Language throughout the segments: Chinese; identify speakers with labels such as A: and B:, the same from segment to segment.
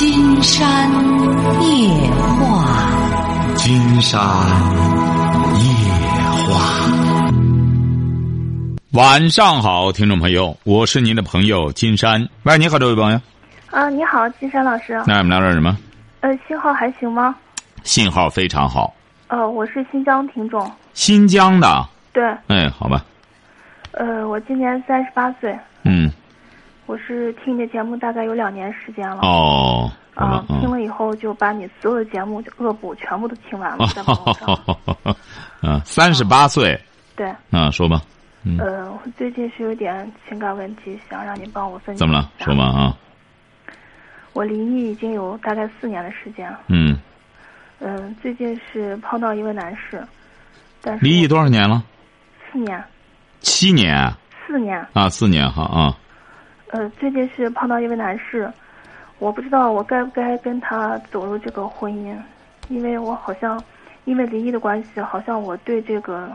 A: 金山夜话，
B: 金山夜话。
C: 晚上好，听众朋友，我是您的朋友金山。喂，你好，这位朋友。
D: 啊，你好，金山老师。
C: 那我们聊点什么？
D: 呃，信号还行吗？
C: 信号非常好。
D: 呃，我是新疆听众。
C: 新疆的。
D: 对。
C: 哎，好吧。
D: 呃，我今年三十八岁。
C: 嗯。
D: 我是听你的节目大概有两年时间了。
C: 哦。
D: 啊，听了以后就把你所有的节目恶补全部都听完了，在网上。
C: 嗯，三十八岁。
D: 对。
C: 嗯，说吧。
D: 呃，我最近是有点情感问题，想让你帮我分析。
C: 怎么了？说吧啊。
D: 我离异已经有大概四年的时间。
C: 嗯。
D: 嗯，最近是碰到一位男士，但是
C: 离异多少年了？
D: 四年。
C: 七年。
D: 四年。
C: 啊，四年哈啊。
D: 呃，最近是碰到一位男士，我不知道我该不该跟他走入这个婚姻，因为我好像因为离异的关系，好像我对这个。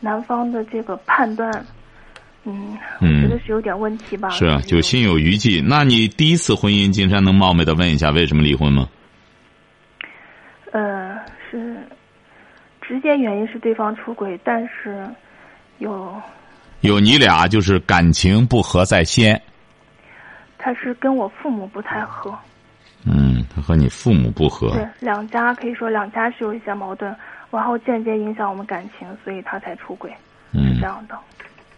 D: 男方的这个判断，嗯，我觉得是有点问题吧。
C: 是啊，就心有余悸。那你第一次婚姻，金山能冒昧的问一下，为什么离婚吗？
D: 呃，是直接原因是对方出轨，但是有
C: 有你俩就是感情不和在先。
D: 他是跟我父母不太合。
C: 嗯，他和你父母不和。
D: 对，两家可以说两家是有一些矛盾。然后间接影响我们感情，所以他才出轨，嗯是这样的。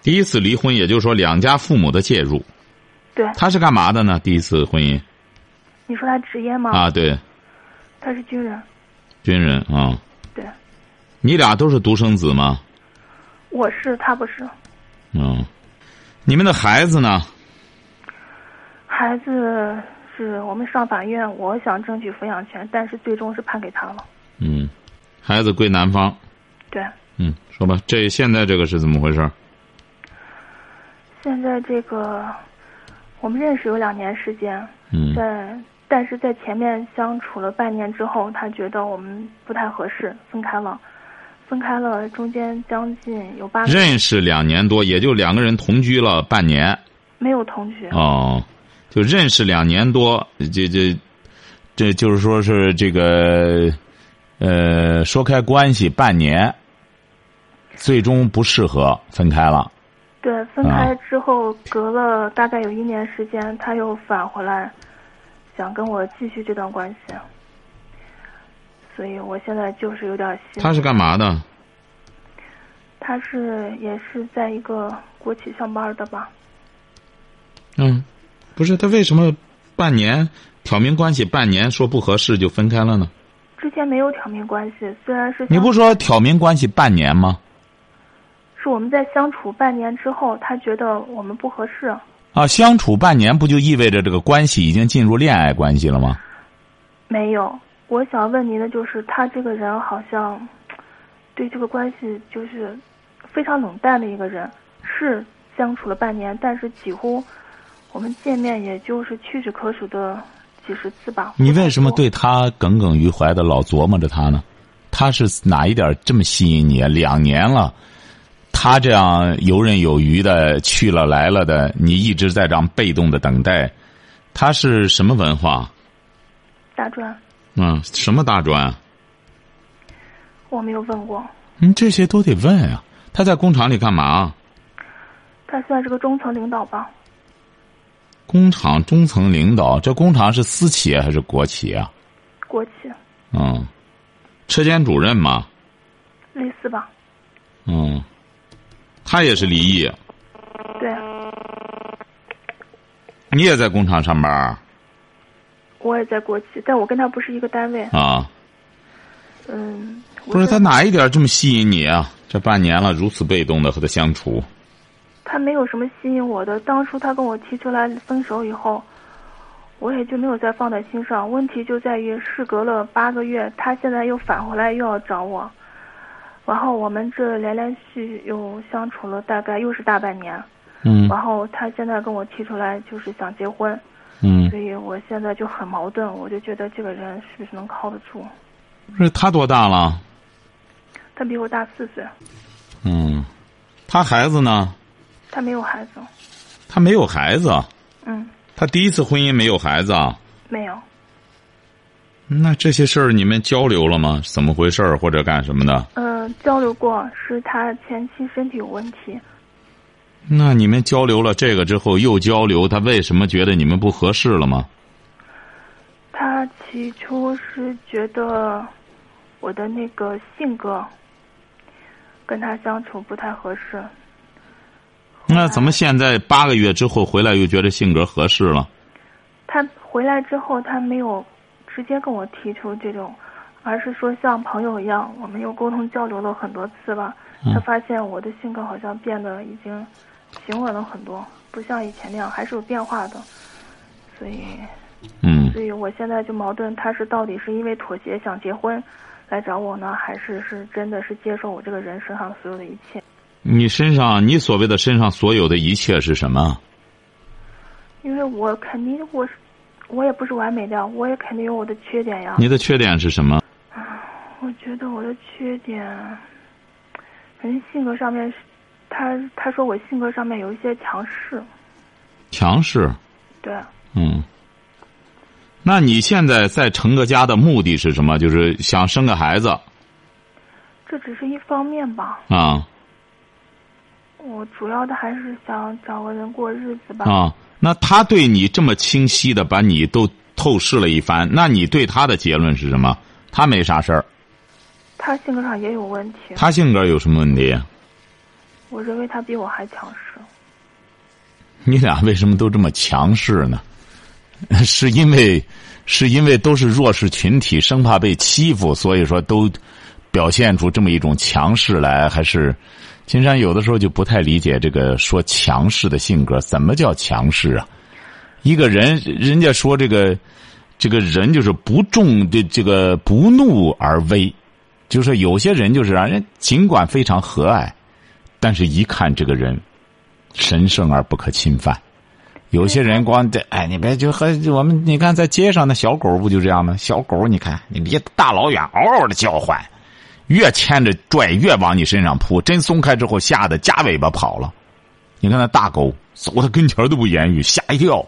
C: 第一次离婚，也就是说两家父母的介入。
D: 对。
C: 他是干嘛的呢？第一次婚姻。
D: 你说他职业吗？
C: 啊，对。
D: 他是军人。
C: 军人啊。
D: 对。
C: 你俩都是独生子吗？
D: 我是，他不是。
C: 嗯。你们的孩子呢？
D: 孩子是我们上法院，我想争取抚养权，但是最终是判给他了。
C: 嗯。孩子归男方，
D: 对，
C: 嗯，说吧，这现在这个是怎么回事？
D: 现在这个我们认识有两年时间，
C: 嗯，
D: 在但是在前面相处了半年之后，他觉得我们不太合适，分开了，分开了，中间将近有八
C: 认识两年多，也就两个人同居了半年，
D: 没有同居。
C: 哦，就认识两年多，这这这就是说是这个。呃，说开关系半年，最终不适合，分开了。
D: 对，分开之后隔了大概有一年时间，他又返回来，想跟我继续这段关系。所以我现在就是有点心。
C: 他是干嘛的？
D: 他是也是在一个国企上班的吧？
C: 嗯，不是他为什么半年挑明关系，半年说不合适就分开了呢？
D: 之前没有挑明关系，虽然是
C: 你不说挑明关系半年吗？
D: 是我们在相处半年之后，他觉得我们不合适。
C: 啊，相处半年不就意味着这个关系已经进入恋爱关系了吗？
D: 没有，我想问您的就是，他这个人好像对这个关系就是非常冷淡的一个人。是相处了半年，但是几乎我们见面也就是屈指可数的。几十次吧。
C: 你为什么对他耿耿于怀的，老琢磨着他呢？他是哪一点这么吸引你啊？两年了，他这样游刃有余的去了来了的，你一直在这样被动的等待。他是什么文化？
D: 大专。
C: 嗯，什么大专？
D: 我没有问过。
C: 嗯，这些都得问啊。他在工厂里干嘛？
D: 他算是个中层领导吧。
C: 工厂中层领导，这工厂是私企业还是国企啊？
D: 国企。
C: 嗯，车间主任吗？
D: 类似吧。
C: 嗯，他也是离异。
D: 对。
C: 你也在工厂上班？
D: 我也在国企，但我跟他不是一个单位。
C: 啊。
D: 嗯。
C: 不是他哪一点这么吸引你啊？这半年了，如此被动的和他相处。
D: 他没有什么吸引我的。当初他跟我提出来分手以后，我也就没有再放在心上。问题就在于，事隔了八个月，他现在又返回来又要找我，然后我们这连连续又相处了大概又是大半年。
C: 嗯。
D: 然后他现在跟我提出来就是想结婚。
C: 嗯。
D: 所以我现在就很矛盾，我就觉得这个人是不是能靠得住？
C: 不是他多大了？
D: 他比我大四岁。
C: 嗯，他孩子呢？
D: 他没有孩子，
C: 他没有孩子。
D: 嗯。
C: 他第一次婚姻没有孩子。
D: 没有。
C: 那这些事儿你们交流了吗？怎么回事儿或者干什么的？
D: 嗯、交流过，是他前妻身体有问题。
C: 那你们交流了这个之后又交流，他为什么觉得你们不合适了吗？
D: 他起初是觉得我的那个性格跟他相处不太合适。
C: 那怎么现在八个月之后回来又觉得性格合适了？
D: 他回来之后，他没有直接跟我提出这种，而是说像朋友一样，我们又沟通交流了很多次吧。
C: 嗯
D: 他发现我的性格好像变得已经平稳了很多，不像以前那样，还是有变化的。所以，
C: 嗯，
D: 所以我现在就矛盾，他是到底是因为妥协想结婚来找我呢，还是是真的是接受我这个人身上所有的一切？
C: 你身上你所谓的身上所有的一切是什么？
D: 因为我肯定我是我也不是完美的，我也肯定有我的缺点呀。
C: 你的缺点是什么？
D: 我觉得我的缺点，反正性格上面是，他他说我性格上面有一些强势，
C: 强势。
D: 对，
C: 嗯。那你现在在成个家的目的是什么？就是想生个孩子
D: 这只是一方面吧。
C: 啊
D: 我主要的还是想找个人过日子吧。
C: 啊！那他对你这么清晰的把你都透视了一番，那你对他的结论是什么？他没啥事儿，
D: 他性格上也有问题，
C: 他性格有什么问题？
D: 我认为他比我还强势。
C: 你俩为什么都这么强势呢？是因为是因为都是弱势群体，生怕被欺负，所以说都表现出这么一种强势来，还是？金山有的时候就不太理解这个说强势的性格，怎么叫强势啊？一个人，人家说这个这个人就是不重的这个不怒而威，就是有些人就是让人尽管非常和蔼，但是一看这个人神圣而不可侵犯。有些人光这哎，你别就和我们你看在街上那小狗不就这样吗？小狗你看你离大老远嗷嗷的叫唤，越牵着拽越往你身上扑，真松开之后吓得夹尾巴跑了。你看那大狗走他跟前都不言语，吓一跳。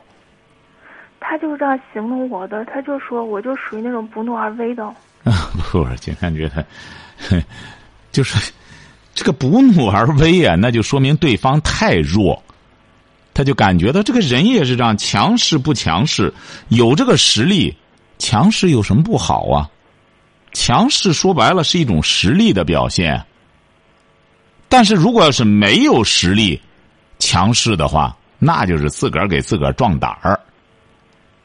D: 他就这样形容我的，他就说我就属于那种不怒而威的。
C: 不是，经常觉得，哼就是这个不怒而威啊，那就说明对方太弱，他就感觉到这个人也是这样，强势不强势，有这个实力，强势有什么不好啊？强势说白了是一种实力的表现，但是如果要是没有实力，强势的话，那就是自个儿给自个儿壮胆儿。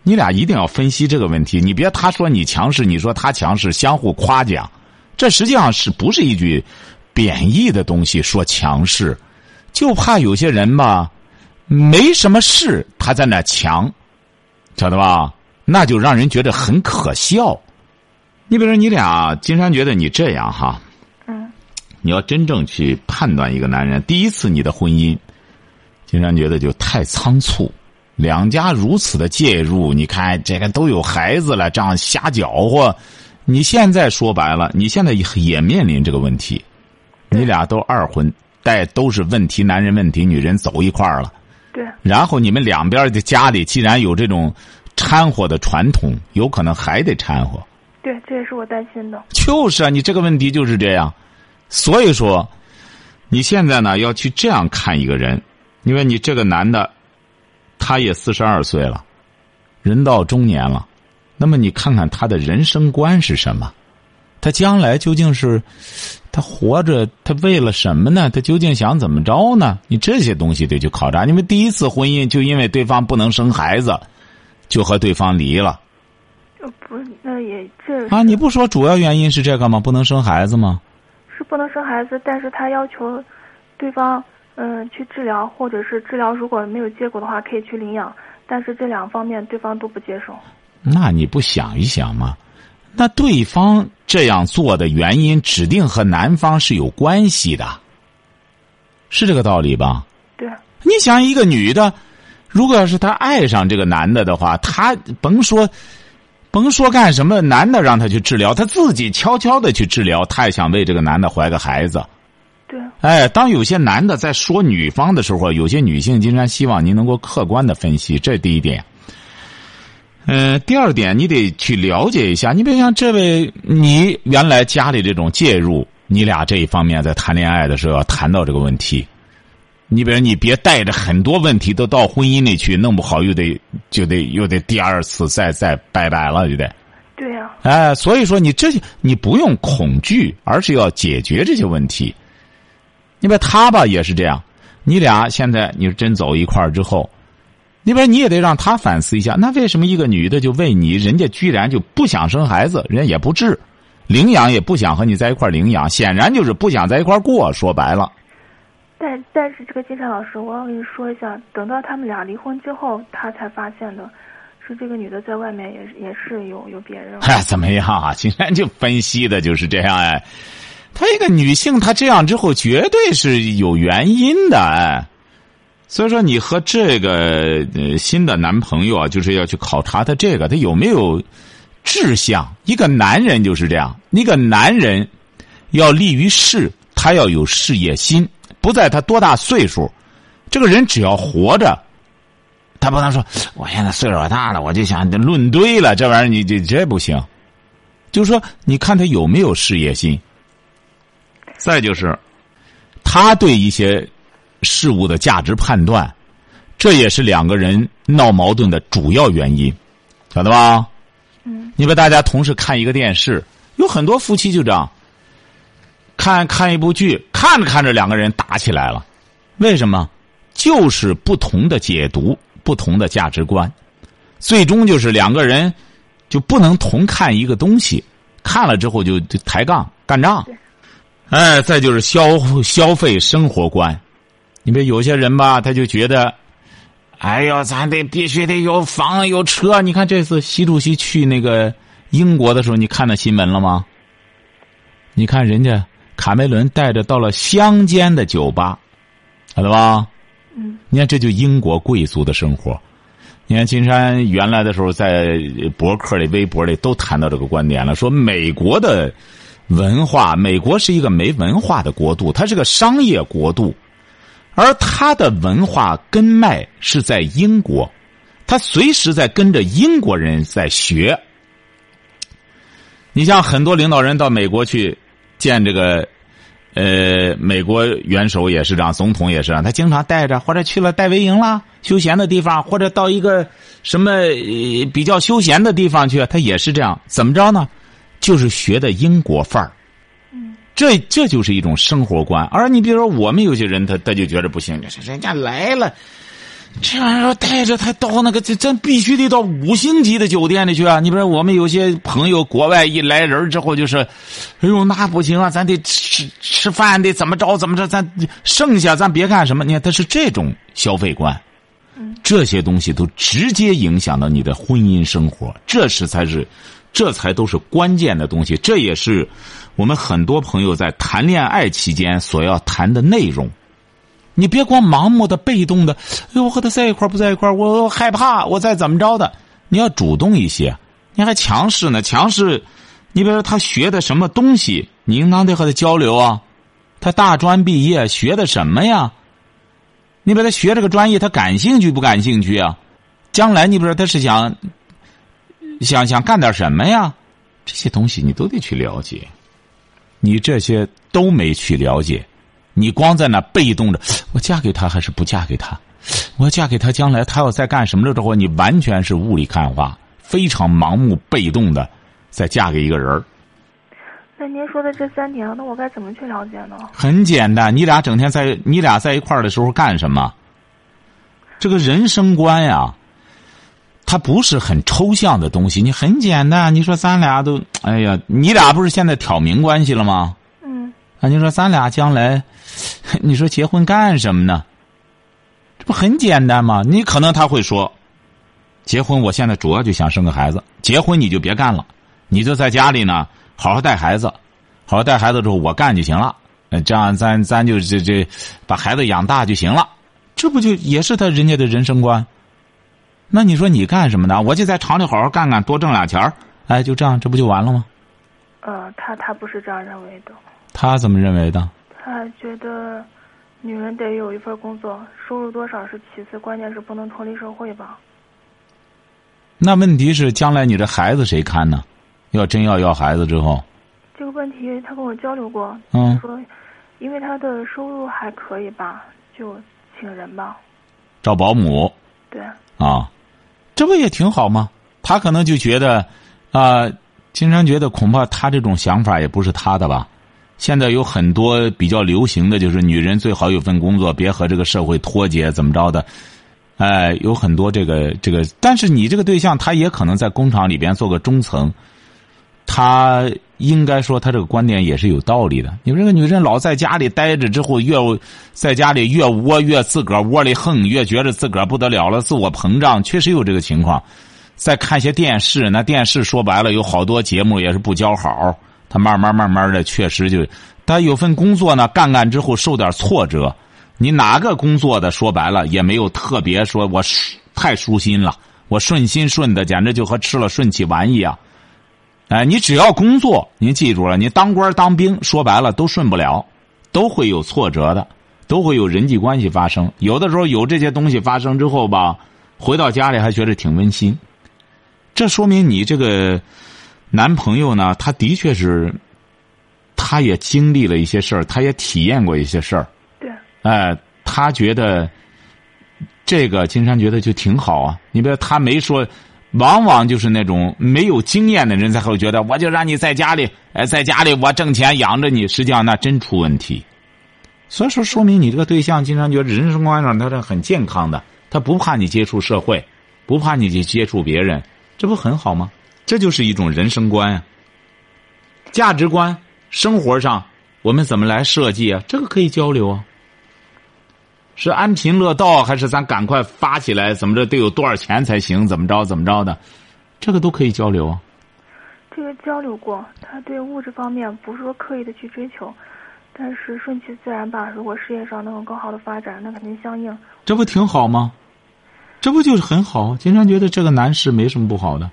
C: 你俩一定要分析这个问题，你别他说你强势，你说他强势，相互夸奖，这实际上是不是一句贬义的东西？说强势，就怕有些人吧，没什么事，他在那强，晓得吧？那就让人觉得很可笑。你比如说，你俩，金山觉得你这样哈，
D: 嗯，
C: 你要真正去判断一个男人，第一次你的婚姻，金山觉得就太仓促，两家如此的介入，你看这个都有孩子了，这样瞎搅和，你现在说白了，你现在也也面临这个问题，你俩都二婚，但都是问题男人问题女人走一块儿了，
D: 对，
C: 然后你们两边的家里既然有这种掺和的传统，有可能还得掺和。
D: 对，这也是我担心的。
C: 就是啊，你这个问题就是这样，所以说，你现在呢要去这样看一个人，因为你这个男的，他也四十二岁了，人到中年了，那么你看看他的人生观是什么？他将来究竟是他活着，他为了什么呢？他究竟想怎么着呢？你这些东西得去考察。因为第一次婚姻就因为对方不能生孩子，就和对方离了。
D: 呃，不是，那也这
C: 啊，你不说主要原因是这个吗？不能生孩子吗？
D: 是不能生孩子，但是他要求对方嗯去治疗，或者是治疗如果没有结果的话，可以去领养，但是这两方面对方都不接受。
C: 那你不想一想吗？那对方这样做的原因，指定和男方是有关系的，是这个道理吧？
D: 对，
C: 你想，一个女的，如果要是她爱上这个男的的话，她甭说，甭说干什么，男的让他去治疗，他自己悄悄的去治疗，他也想为这个男的怀个孩子。
D: 对，
C: 哎，当有些男的在说女方的时候，有些女性经常希望您能够客观的分析，这第一点。嗯，第二点，你得去了解一下。你比如像这位，你原来家里这种介入，你俩这一方面在谈恋爱的时候要谈到这个问题。你比如你别带着很多问题都到婚姻里去，弄不好又得就得又得第二次再再拜拜了，就得。
D: 对呀、
C: 哎，所以说你这你不用恐惧，而是要解决这些问题。你把他吧也是这样，你俩现在你真走一块儿之后，你比如你也得让他反思一下，那为什么一个女的就为你，人家居然就不想生孩子，人家也不治，领养也不想和你在一块儿领养，显然就是不想在一块儿过。说白了，
D: 但但是这个金山老师，我要跟你说一下，等到他们俩离婚之后，他才发现的，是这个女的在外面也也是有有别人。
C: 哎，怎么样啊？竟然就分析的就是这样哎。她一个女性，她这样之后绝对是有原因的哎。所以说，你和这个呃新的男朋友啊，就是要去考察他这个，他有没有志向。一个男人就是这样，一个男人要立于事，他要有事业心。不在他多大岁数，这个人只要活着，他不能说我现在岁数大了，我就想论堆了，这玩意儿你这这不行。就是说，你看他有没有事业心。再就是，他对一些事物的价值判断，这也是两个人闹矛盾的主要原因，晓得吧？
D: 嗯。
C: 你把大家同时看一个电视，有很多夫妻就这样，看看一部剧，看着看着两个人打起来了，为什么？就是不同的解读，不同的价值观，最终就是两个人就不能同看一个东西，看了之后就就抬杠干仗。哎，再就是消消费生活观，你比如有些人吧，他就觉得，哎呦，咱得必须得有房有车。你看这次习主席去那个英国的时候，你看那新闻了吗？你看人家卡梅伦带着到了乡间的酒吧，晓得吧？
D: 嗯。
C: 你看这就英国贵族的生活。你看金山原来的时候在博客里、微博里都谈到这个观点了，说美国的。文化，美国是一个没文化的国度，它是个商业国度，而它的文化根脉是在英国，它随时在跟着英国人在学。你像很多领导人到美国去见这个，呃，美国元首也是这样，总统也是这样，他经常带着或者去了戴维营啦，休闲的地方，或者到一个什么比较休闲的地方去，他也是这样，怎么着呢？就是学的英国范儿，
D: 嗯，
C: 这这就是一种生活观。而你比如说，我们有些人他他就觉得不行，人家来了，这玩意儿带着他到那个这这必须得到五星级的酒店里去啊！你比如我们有些朋友国外一来人之后就是，哎呦那不行啊，咱得吃吃饭得怎么着怎么着，咱剩下咱别干什么。你看他是这种消费观，这些东西都直接影响到你的婚姻生活，这是才是。这才都是关键的东西，这也是我们很多朋友在谈恋爱期间所要谈的内容。你别光盲目的、被动的，哎呦，我和他在一块不在一块我害怕，我再怎么着的。你要主动一些，你还强势呢？强势，你比如说他学的什么东西，你应当得和他交流啊。他大专毕业学的什么呀？你比如他学这个专业，他感兴趣不感兴趣啊？将来你比如说他是想。想想干点什么呀？这些东西你都得去了解，你这些都没去了解，你光在那被动着，我嫁给他还是不嫁给他？我嫁给他，将来他要再干什么了之后，你完全是雾里看花，非常盲目被动的再嫁给一个人儿。
D: 那您说的这三点，那我该怎么去了解呢？
C: 很简单，你俩整天在你俩在一块儿的时候干什么？这个人生观呀。它不是很抽象的东西，你很简单。你说咱俩都，哎呀，你俩不是现在挑明关系了吗？
D: 嗯。
C: 啊，你说咱俩将来，你说结婚干什么呢？这不很简单吗？你可能他会说，结婚我现在主要就想生个孩子。结婚你就别干了，你就在家里呢，好好带孩子，好好带孩子之后我干就行了。这样咱咱就这这把孩子养大就行了。这不就也是他人家的人生观？那你说你干什么呢？我就在厂里好好干干，多挣俩钱儿，哎，就这样，这不就完了吗？
D: 呃，他他不是这样认为的。
C: 他怎么认为的？
D: 他觉得，女人得有一份工作，收入多少是其次，关键是不能脱离社会吧。
C: 那问题是，将来你这孩子谁看呢？要真要要孩子之后，
D: 这个问题他跟我交流过，
C: 嗯
D: 说因为他的收入还可以吧，就请人吧。
C: 找保姆
D: 对，
C: 啊，这不也挺好吗？他可能就觉得，啊、经常觉得恐怕他这种想法也不是他的吧。现在有很多比较流行的就是女人最好有份工作，别和这个社会脱节，怎么着的？哎，有很多这个这个，但是你这个对象他也可能在工厂里边做个中层，他应该说他这个观点也是有道理的。你们这个女人老在家里待着之后，越在家里越窝越自个儿窝里横，越觉得自个儿不得了了，自我膨胀，确实有这个情况。再看些电视，那电视说白了有好多节目也是不交好，他慢慢慢慢的确实就，他有份工作呢，干干之后受点挫折。你哪个工作的说白了也没有特别说我太舒心了，我顺心顺的，简直就和吃了顺气丸一样。哎，你只要工作，您记住了，你当官当兵，说白了都顺不了，都会有挫折的，都会有人际关系发生。有的时候有这些东西发生之后吧，回到家里还觉得挺温馨。这说明你这个男朋友呢，他的确是，他也经历了一些事儿，他也体验过一些事儿。
D: 对，
C: 哎，他觉得这个金山觉得就挺好啊。你比如他没说，往往就是那种没有经验的人才会觉得，我就让你在家里，哎，在家里我挣钱养着你，实际上那真出问题。所以说，说明你这个对象金山觉得人生观上他是很健康的，他不怕你接触社会，不怕你去接触别人，这不很好吗？这就是一种人生观呀、价值观，生活上我们怎么来设计啊？这个可以交流啊。是安贫乐道，还是咱赶快发起来？怎么着得有多少钱才行？怎么着怎么着的？这个都可以交流啊。
D: 这个交流过，他对物质方面不是说刻意的去追求，但是顺其自然吧。如果事业上能有更好的发展，那肯定相应。
C: 这不挺好吗？这不就是很好？金山觉得这个男士没什么不好的，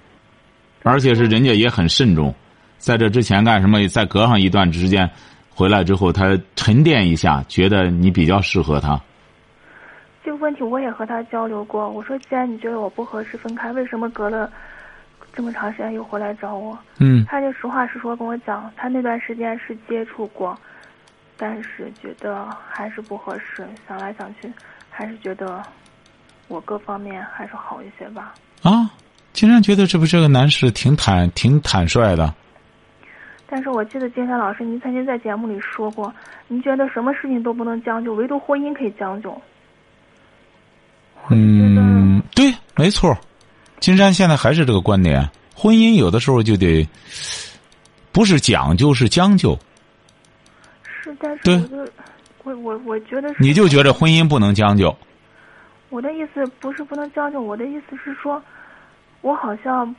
C: 而且是人家也很慎重，在这之前干什么？再隔上一段时间回来之后，他沉淀一下，觉得你比较适合他。
D: 这个问题我也和他交流过。我说，既然你觉得我不合适分开，为什么隔了这么长时间又回来找我？
C: 嗯
D: 他就实话实说跟我讲，他那段时间是接触过，但是觉得还是不合适。想来想去，还是觉得我各方面还是好一些吧。
C: 啊，金山觉得这不这个男士挺坦挺坦率的。
D: 但是我记得金山老师，您曾经在节目里说过，您觉得什么事情都不能将就，唯独婚姻可以将就。
C: 嗯，对，没错。金山现在还是这个观点，婚姻有的时候就得不是讲究，是将就。
D: 是，但是我就我我我觉得是
C: 你就觉得婚姻不能将就？
D: 我的意思不是不能将就，我的意思是说，我好像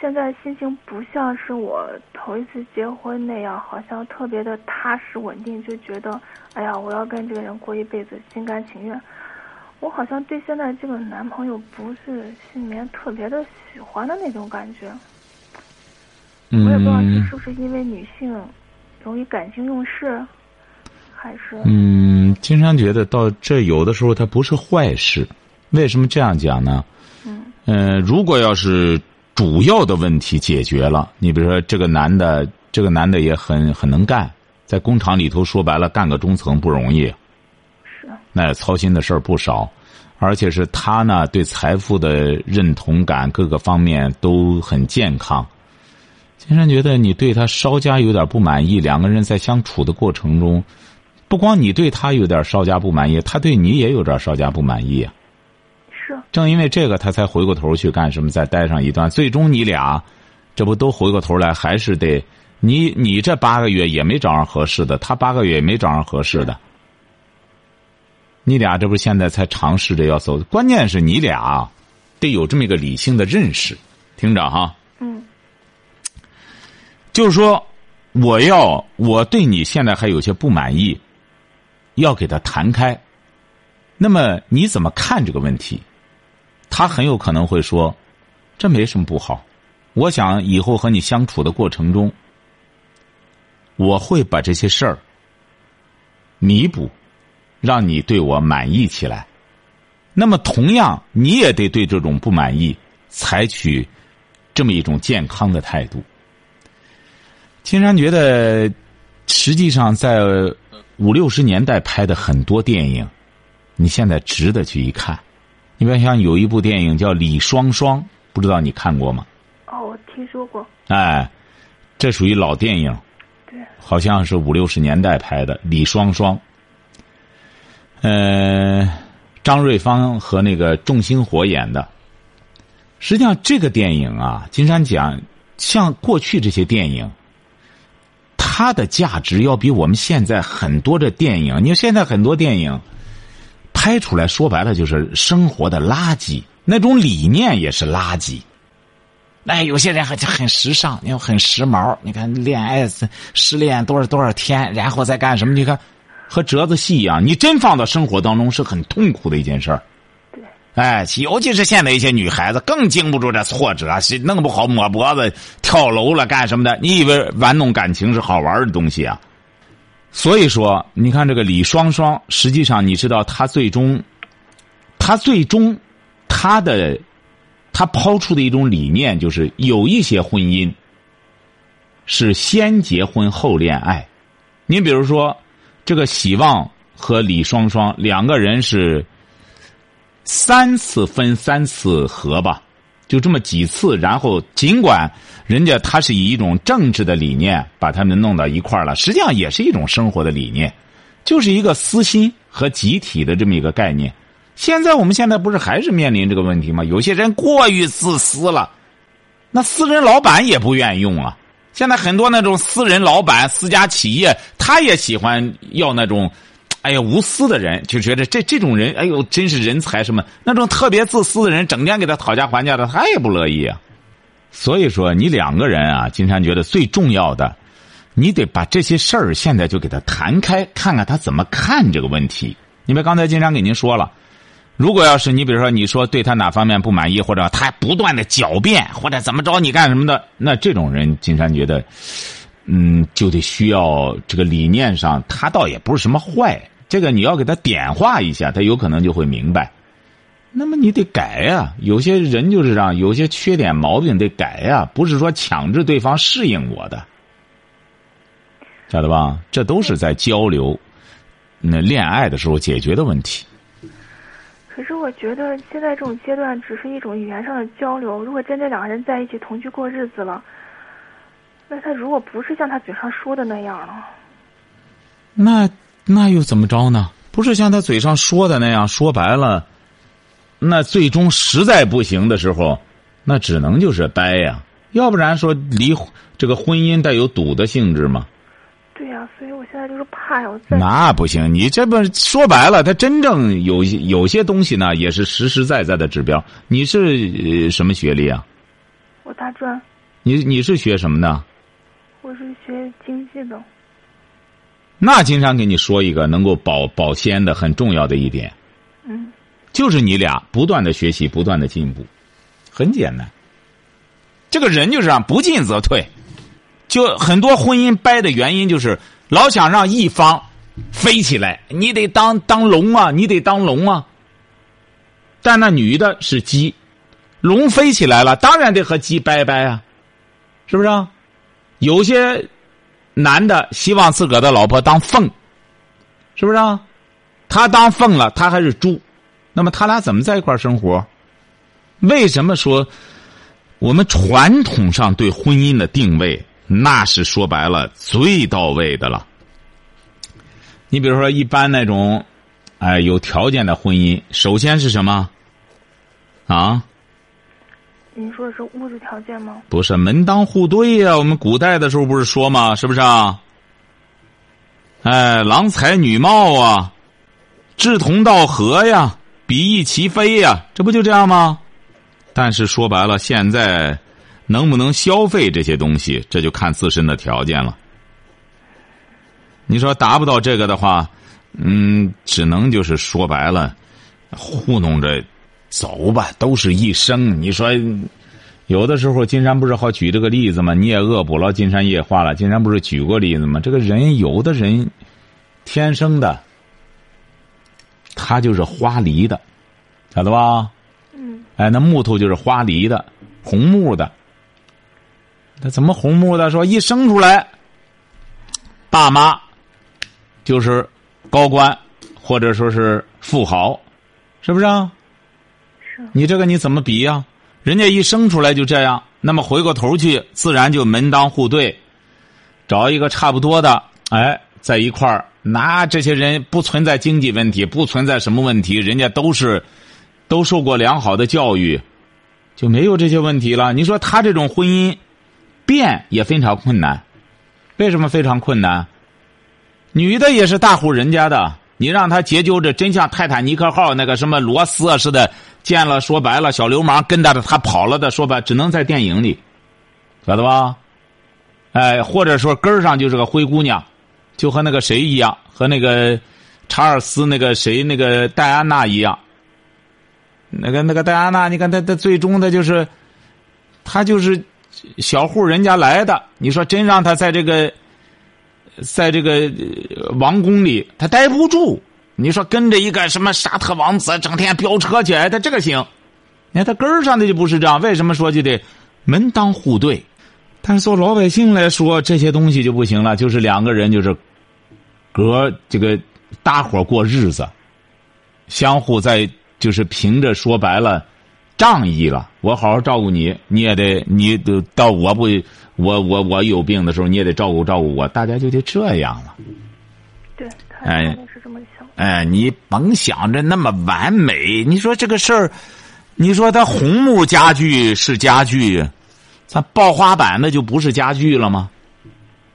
D: 现在心情不像是我头一次结婚那样，好像特别的踏实稳定，就觉得哎呀，我要跟这个人过一辈子，心甘情愿。我好像对现在这个男朋友不是心里面特别的喜欢的那种感觉。我也不知道
C: 嗯
D: 是是不是因为女性容易感情用事，还是
C: 嗯，经常觉得到这有的时候它不是坏事。为什么这样讲呢？
D: 嗯
C: 呃，如果要是主要的问题解决了，你比如说这个男的，这个男的也很很能干，在工厂里头说白了干个中层不容易，
D: 是
C: 那操心的事儿不少，而且是他呢对财富的认同感各个方面都很健康。金山觉得你对他稍加有点不满意，两个人在相处的过程中，不光你对他有点稍加不满意，他对你也有点稍加不满意啊。
D: 是
C: 正因为这个，他才回过头去干什么？再待上一段，最终你俩，这不都回过头来，还是得你你这八个月也没找上合适的，他八个月也没找上合适的，你俩这不现在才尝试着要走，关键是你俩得有这么一个理性的认识，听着哈，
D: 嗯
C: 就是说，我要我对你现在还有些不满意，要给他谈开。那么你怎么看这个问题？他很有可能会说，这没什么不好。我想以后和你相处的过程中，我会把这些事儿弥补，让你对我满意起来。那么同样，你也得对这种不满意采取这么一种健康的态度。青山觉得，实际上在五六十年代拍的很多电影，你现在值得去一看。你比如像有一部电影叫《李双双》，不知道你看过吗？
D: 哦，我听说过。
C: 哎，这属于老电影。
D: 对。
C: 好像是五六十年代拍的《李双双》。呃，张瑞芳和那个仲星火演的。实际上，这个电影啊，金山讲，像过去这些电影。它的价值要比我们现在很多的电影，你现在很多电影拍出来说白了就是生活的垃圾，那种理念也是垃圾。哎，有些人很很时尚，你看很时髦。你看恋爱失恋多少多少天，然后再干什么？你看和折子戏一样，你真放到生活当中是很痛苦的一件事儿。哎，尤其是现在一些女孩子更经不住这挫折，是弄不好抹脖子、跳楼了干什么的？你以为玩弄感情是好玩的东西啊？所以说，你看这个李双双，实际上你知道，他最终，他最终，他的，他抛出的一种理念就是，有一些婚姻是先结婚后恋爱。你比如说，这个喜旺和李双双两个人是。三次分三次合吧，就这么几次。然后尽管人家他是以一种政治的理念把他们弄到一块儿了，实际上也是一种生活的理念，就是一个私心和集体的这么一个概念。现在我们现在不是还是面临这个问题吗？有些人过于自私了，那私人老板也不愿意用啊。现在很多那种私人老板、私家企业，他也喜欢要那种。哎呀，无私的人就觉得这这种人，哎呦，真是人才什么？那种特别自私的人，整天给他讨价还价的，他也不乐意啊。所以说，你两个人啊，金山觉得最重要的，你得把这些事儿现在就给他谈开，看看他怎么看这个问题。因为刚才金山给您说了，如果要是你比如说你说对他哪方面不满意，或者他不断的狡辩，或者怎么着你干什么的，那这种人，金山觉得，嗯，就得需要这个理念上，他倒也不是什么坏。这个你要给他点化一下，他有可能就会明白。那么你得改呀，有些人就是这样，有些缺点毛病得改呀，不是说强制对方适应我的，晓得吧？这都是在交流、那恋爱的时候解决的问题。
D: 可是我觉得现在这种阶段只是一种语言上的交流。如果真的两个人在一起同居过日子了，那他如果不是像他嘴上说的那样了，
C: 那。那又怎么着呢？不是像他嘴上说的那样，说白了，那最终实在不行的时候，那只能就是掰呀。要不然说离这个婚姻带有赌的性质吗？
D: 对呀，所以我现在就是怕呀。
C: 那不行，你这不说白了，他真正有有些东西呢，也是实实在在的指标。你是什么学历啊？
D: 我大专。
C: 你你是学什么的？
D: 我是学经济的。
C: 那金山给你说一个能够保保鲜的很重要的一点，
D: 嗯，
C: 就是你俩不断的学习，不断的进步，很简单。这个人就是这样，不进则退。就很多婚姻掰的原因就是老想让一方飞起来，你得当当龙啊，你得当龙啊。但那女的是鸡，龙飞起来了，当然得和鸡掰掰啊，是不是？啊？有些。男的希望自个的老婆当凤，是不是啊？他当凤了，他还是猪，那么他俩怎么在一块生活？为什么说我们传统上对婚姻的定位，那是说白了最到位的了？你比如说，一般那种，哎，有条件的婚姻，首先是什么？啊？
D: 您说的是物质条件吗？
C: 不是门当户对呀，我们古代的时候不是说吗？是不是啊？哎，郎才女貌啊，志同道合呀，比翼齐飞呀，这不就这样吗？但是说白了，现在能不能消费这些东西，这就看自身的条件了。你说达不到这个的话，嗯，只能就是说白了，糊弄着。走吧，都是一生。你说，有的时候金山不是好举这个例子吗？你也恶补了金山夜话了。金山不是举过例子吗？这个人，有的人天生的，他就是花梨的，晓得吧？
D: 嗯
C: 哎，那木头就是花梨的，红木的。那怎么红木的？说一生出来，爸妈就是高官，或者说是富豪，是不是啊？你这个你怎么比呀、人家一生出来就这样，那么回过头去，自然就门当户对，找一个差不多的，哎，在一块儿，那这些人不存在经济问题，不存在什么问题，人家都是都受过良好的教育，就没有这些问题了。你说他这种婚姻变也非常困难，为什么非常困难？女的也是大户人家的，你让她结交着真像泰坦尼克号那个什么罗斯啊似的，见了说白了小流氓跟着他跑了的，说白只能在电影里，晓得吧？哎，或者说根儿上就是个灰姑娘，就和那个谁一样，和那个查尔斯那个谁那个戴安娜一样。那个那个戴安娜，你看她她最终的就是，她就是小户人家来的。你说真让她在这个，在这个王宫里，她待不住。你说跟着一个什么沙特王子，整天飙车去，哎，他这个行。你看他根儿上的就不是这样，为什么说就得门当户对？但是做老百姓来说，这些东西就不行了，就是两个人就是隔这个搭伙过日子，相互在就是凭着说白了仗义了。我好好照顾你，你也得你得到我不我我我有病的时候，你也得照顾照顾我，大家就得这样了。
D: 对，他
C: 哎
D: 他也是这么想。
C: 哎，你甭想着那么完美。你说这个事儿，你说它红木家具是家具，它爆花板的就不是家具了吗？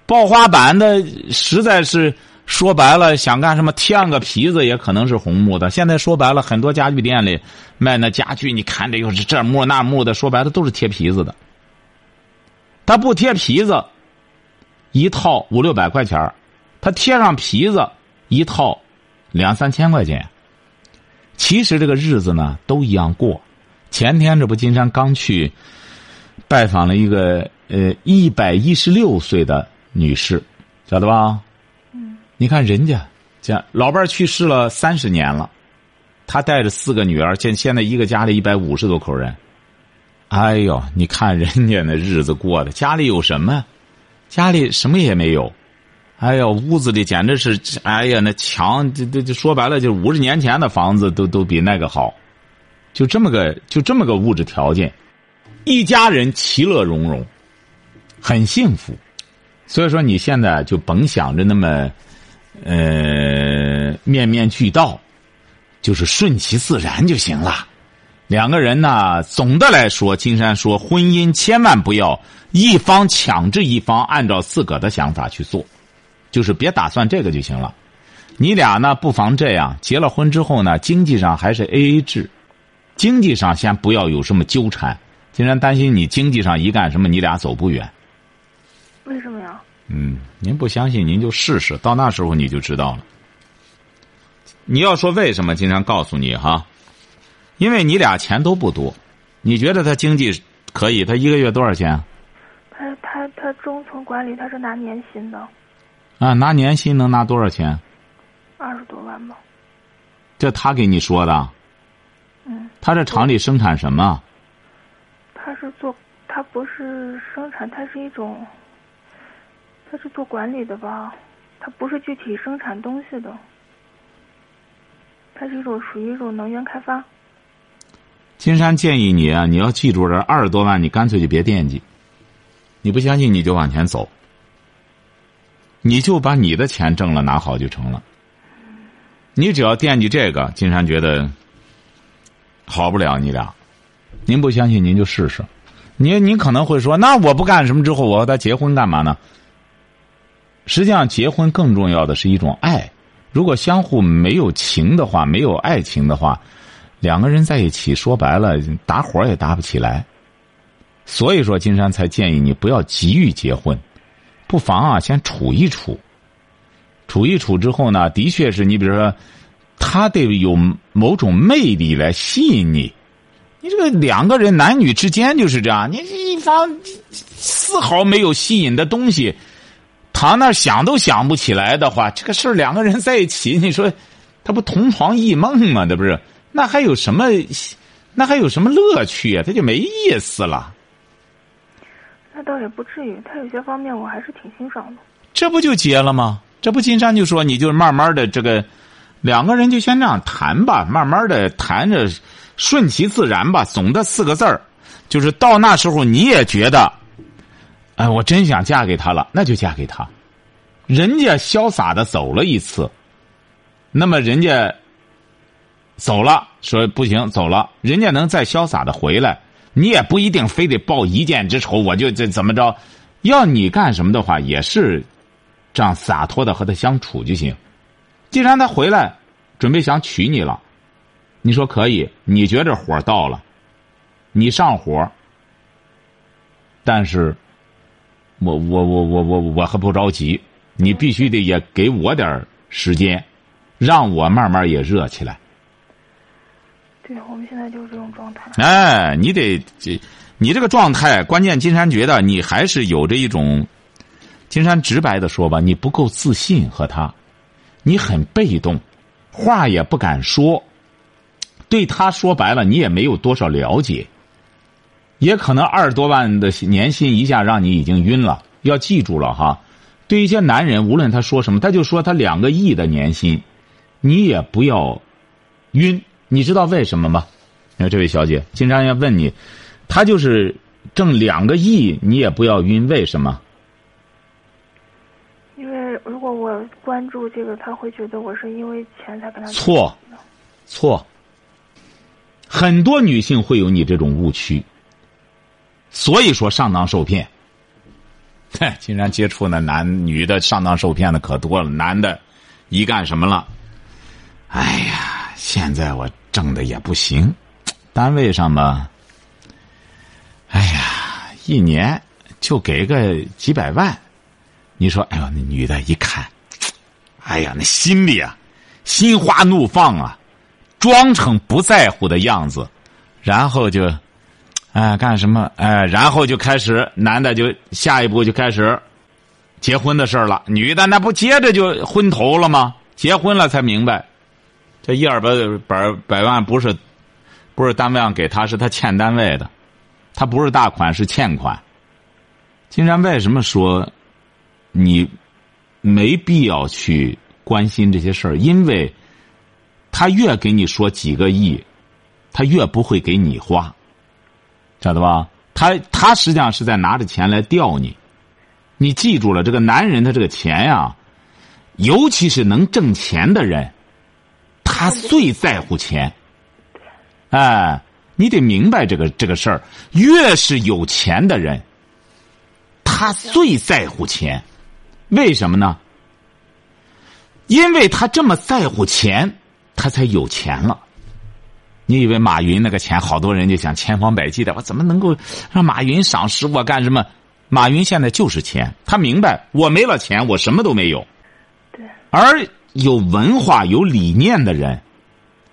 C: 爆花板的实在是说白了，想干什么贴上个皮子也可能是红木的。现在说白了，很多家具店里卖那家具，你看着又是这木那木的，说白了都是贴皮子的。他不贴皮子，一套五六百块钱儿他贴上皮子，一套两三千块钱。其实这个日子呢都一样过。前天这不金山刚去拜访了一个呃一百一十六岁的女士，晓得吧？
D: 嗯。
C: 你看人家，这老伴去世了三十年了，他带着四个女儿，现现在一个家里一百五十多口人。哎呦，你看人家那日子过的，家里有什么？家里什么也没有。哎呀，屋子里简直是，哎呀，那墙，这这这说白了，就五十年前的房子都都比那个好，就这么个就这么个物质条件，一家人其乐融融，很幸福。所以说，你现在就甭想着那么，呃，面面俱到，就是顺其自然就行了。两个人呢，总的来说，金山说，婚姻千万不要一方强制一方按照自个的想法去做。就是别打算这个就行了，你俩呢不妨这样，结了婚之后呢，经济上还是 A A 制，经济上先不要有什么纠缠。竟然担心你经济上一干什么，你俩走不远。
D: 为什么呀？
C: 嗯，您不相信您就试试，到那时候你就知道了。你要说为什么，经常告诉你哈，因为你俩钱都不多，你觉得他经济可以？他一个月多少钱？
D: 他他他中层管理他是拿年薪的，
C: 啊，拿年薪能拿多少钱？
D: 二十多万吧。
C: 这他给你说的。
D: 嗯，
C: 他这厂里生产什么？
D: 他是做，他不是生产，他是一种，他是做管理的吧？他不是具体生产东西的，他是一种属于一种能源开发。
C: 金山建议你啊，你要记住这二十多万，你干脆就别惦记。你不相信，你就往前走，你就把你的钱挣了拿好就成了。你只要惦记这个，金山觉得好不了你俩。您不相信，您就试试。你你可能会说，那我不干什么之后，我和他结婚干嘛呢？实际上，结婚更重要的是一种爱。如果相互没有情的话，没有爱情的话，两个人在一起，说白了，打伙也打不起来。所以说，金山才建议你不要急于结婚，不妨啊，先处一处。处一处之后呢，的确是你比如说，他得有某种魅力来吸引你。你这个两个人男女之间就是这样，你一方丝毫没有吸引的东西，他那想都想不起来的话，这个事儿两个人在一起，你说他不同床异梦吗？这不是？那还有什么那还有什么乐趣啊？他就没意思了。
D: 那倒也不至于，他有些方面我还是挺欣赏的。
C: 这不就结了吗？这不金山就说你就慢慢的这个，两个人就先这样谈吧，慢慢的谈着，顺其自然吧。总的四个字儿，就是到那时候你也觉得，哎，我真想嫁给他了，那就嫁给他。人家潇洒的走了一次，那么人家走了，说不行，走了，人家能再潇洒的回来，你也不一定非得报一箭之仇，我就这怎么着？要你干什么的话，也是。这样洒脱的和他相处就行。既然他回来，准备想娶你了，你说可以？你觉着火到了，你上火。但是，我我我我我我还不着急，你必须得也给我点时间，让我慢慢也热起来。
D: 对，我们现在就是这种状态。
C: 哎，你得这，你这个状态，关键金山觉得你还是有着一种。金山直白的说吧，你不够自信和他，你很被动，话也不敢说。对他说白了，你也没有多少了解。也可能二十多万的年薪一下让你已经晕了。要记住了哈，对一些男人，无论他说什么，他就说他两个亿的年薪，你也不要晕。你知道为什么吗？你看这位小姐，金山要问你，他就是挣两个亿，你也不要晕，为什么？
D: 因为如果我关注这个，他会觉得我是因为钱才跟他
C: 错，错。很多女性会有你这种误区，所以说上当受骗。哼，竟然接触那男女的上当受骗的可多了。男的，一干什么了？哎呀，现在我挣的也不行，单位上吧，哎呀，一年就给个几百万。你说，哎呦，那女的一看，哎呀，那心里啊，心花怒放啊，装成不在乎的样子，然后就，哎，干什么？哎，然后就开始，男的就下一步就开始结婚的事儿了。女的那不接着就昏头了吗？结婚了才明白，这一二百百百万不是不是单位上给他，是他欠单位的，他不是大款，是欠款。金山为什么说？你没必要去关心这些事儿，因为他越给你说几个亿，他越不会给你花，晓得吧？他他实际上是在拿着钱来钓你。你记住了，这个男人他这个钱呀，尤其是能挣钱的人，他最在乎钱。哎，你得明白这个这个事儿，越是有钱的人，他最在乎钱。为什么呢？因为他这么在乎钱，他才有钱了。你以为马云那个钱，好多人就想千方百计的，我怎么能够让马云赏识我干什么？马云现在就是钱，他明白，我没了钱，我什么都没有。
D: 对。
C: 而有文化、有理念的人，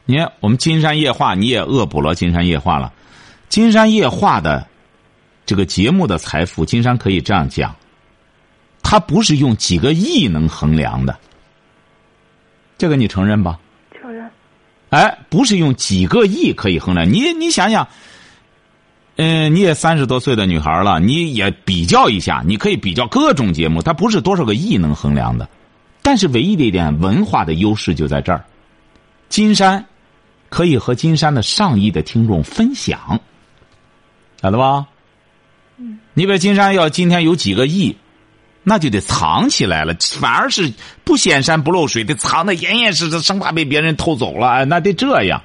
C: 你看我们金山夜话，你也恶补了金山夜话了。金山夜话的这个节目的财富，金山可以这样讲。它不是用几个亿能衡量的，这个你承认吧？
D: 承认。
C: 哎，不是用几个亿可以衡量。你你想想，嗯，你也三十多岁的女孩了，你也比较一下，你可以比较各种节目，它不是多少个亿能衡量的。但是唯一的一点文化的优势就在这儿，金山可以和金山的上亿的听众分享，晓得吧？
D: 嗯。
C: 你比如金山要今天有几个亿。那就得藏起来了，反而是不显山不露水，得藏的严严实实，生怕被别人偷走了。哎，那得这样。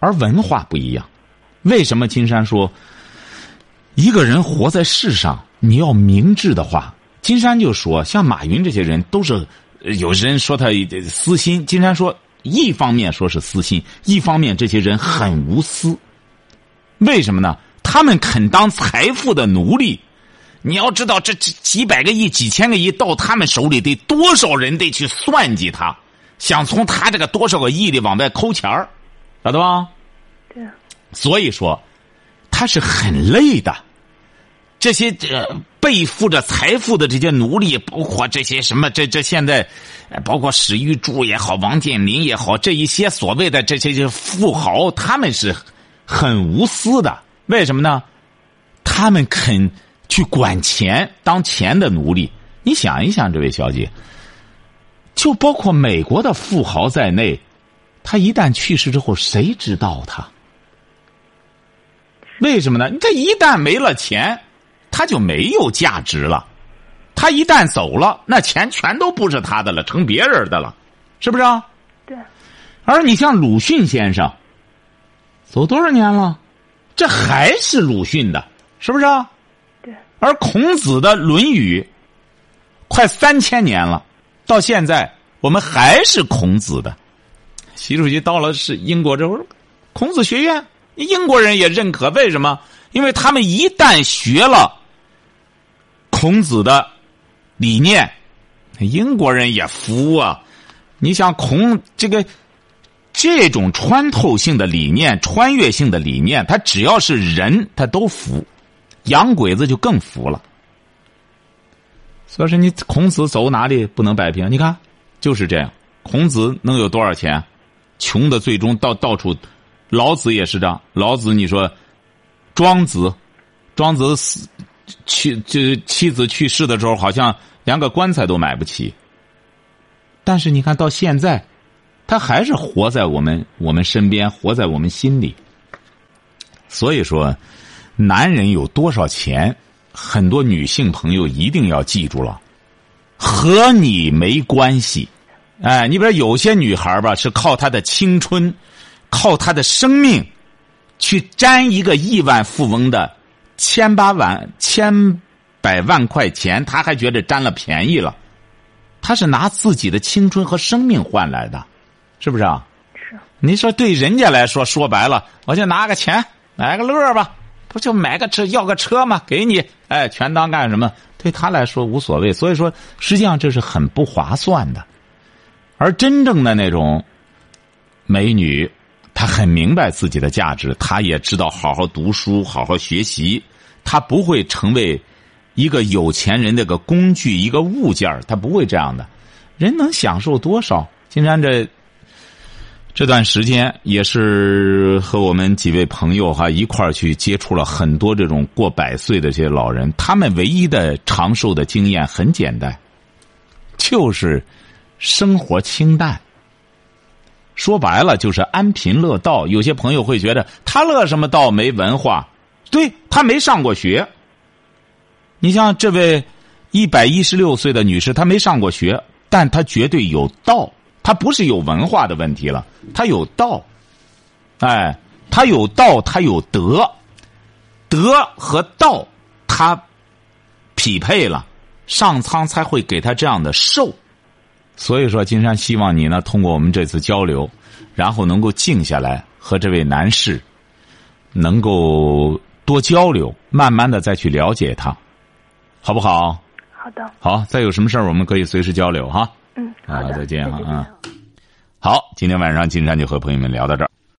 C: 而文化不一样，为什么金山说，一个人活在世上，你要明智的话，金山就说，像马云这些人都是，有人说他私心，金山说，一方面说是私心，一方面这些人很无私。为什么呢？他们肯当财富的奴隶。你要知道，这几几百个亿、几千个亿到他们手里，得多少人得去算计他，想从他这个多少个亿里往外抠钱儿，晓得吧？
D: 对。
C: 所以说，他是很累的。这些这背负着财富的这些奴隶，包括这些什么，这这现在，包括史玉柱也好，王健林也好，这一些所谓的这些富豪，他们是很无私的。为什么呢？他们肯去管钱，当钱的奴隶。你想一想，这位小姐，就包括美国的富豪在内，他一旦去世之后，谁知道他？为什么呢？他一旦没了钱，他就没有价值了。他一旦走了，那钱全都不是他的了，成别人的了，是不是啊？
D: 对。
C: 而你像鲁迅先生，走多少年了，这还是鲁迅的，是不是啊？
D: 对。
C: 而孔子的《论语》，快三千年了，到现在我们还是孔子的。习主席到了是英国之后，孔子学院。英国人也认可，为什么？因为他们一旦学了孔子的理念，英国人也服啊。你想孔这个这种穿透性的理念、穿越性的理念，他只要是人，他都服。洋鬼子就更服了。所以说，你孔子走哪里不能摆平？你看，就是这样。孔子能有多少钱？穷的最终到到处。老子也是这样。老子，你说，庄子，庄子死去，就妻子去世的时候，好像连个棺材都买不起。但是你看到现在，他还是活在我们我们身边，活在我们心里。所以说，男人有多少钱，很多女性朋友一定要记住了，和你没关系。哎，你比如有些女孩吧，是靠她的青春。靠她的生命，去沾一个亿万富翁的千八万、千百万块钱，他还觉得占了便宜了。他是拿自己的青春和生命换来的，是不是啊？
D: 是。
C: 你说对人家来说，说白了，我就拿个钱买个乐吧，不就买个车要个车吗？给你，哎，全当干什么？对他来说无所谓。所以说，实际上这是很不划算的。而真正的那种美女。她很明白自己的价值，她也知道好好读书、好好学习，他不会成为一个有钱人的个工具、一个物件他不会这样的。人能享受多少？金山这这段时间也是和我们几位朋友哈一块儿去接触了很多这种过百岁的这些老人，他们唯一的长寿的经验很简单，就是生活清淡。说白了就是安贫乐道。有些朋友会觉得他乐什么道？没文化，对他没上过学。你像这位一百一十六岁的女士，她没上过学，但她绝对有道。她不是有文化的问题了，她有道。哎，她有道，她有德，德和道她匹配了，上苍才会给她这样的寿。所以说，金山希望你呢，通过我们这次交流，然后能够静下来和这位男士，能够多交流，慢慢的再去了解他，好不好？
D: 好的。
C: 好，再有什么事儿，我们可以随时交流哈。
D: 嗯，
C: 好，再见啊。好，今天晚上金山就和朋友们聊到这儿。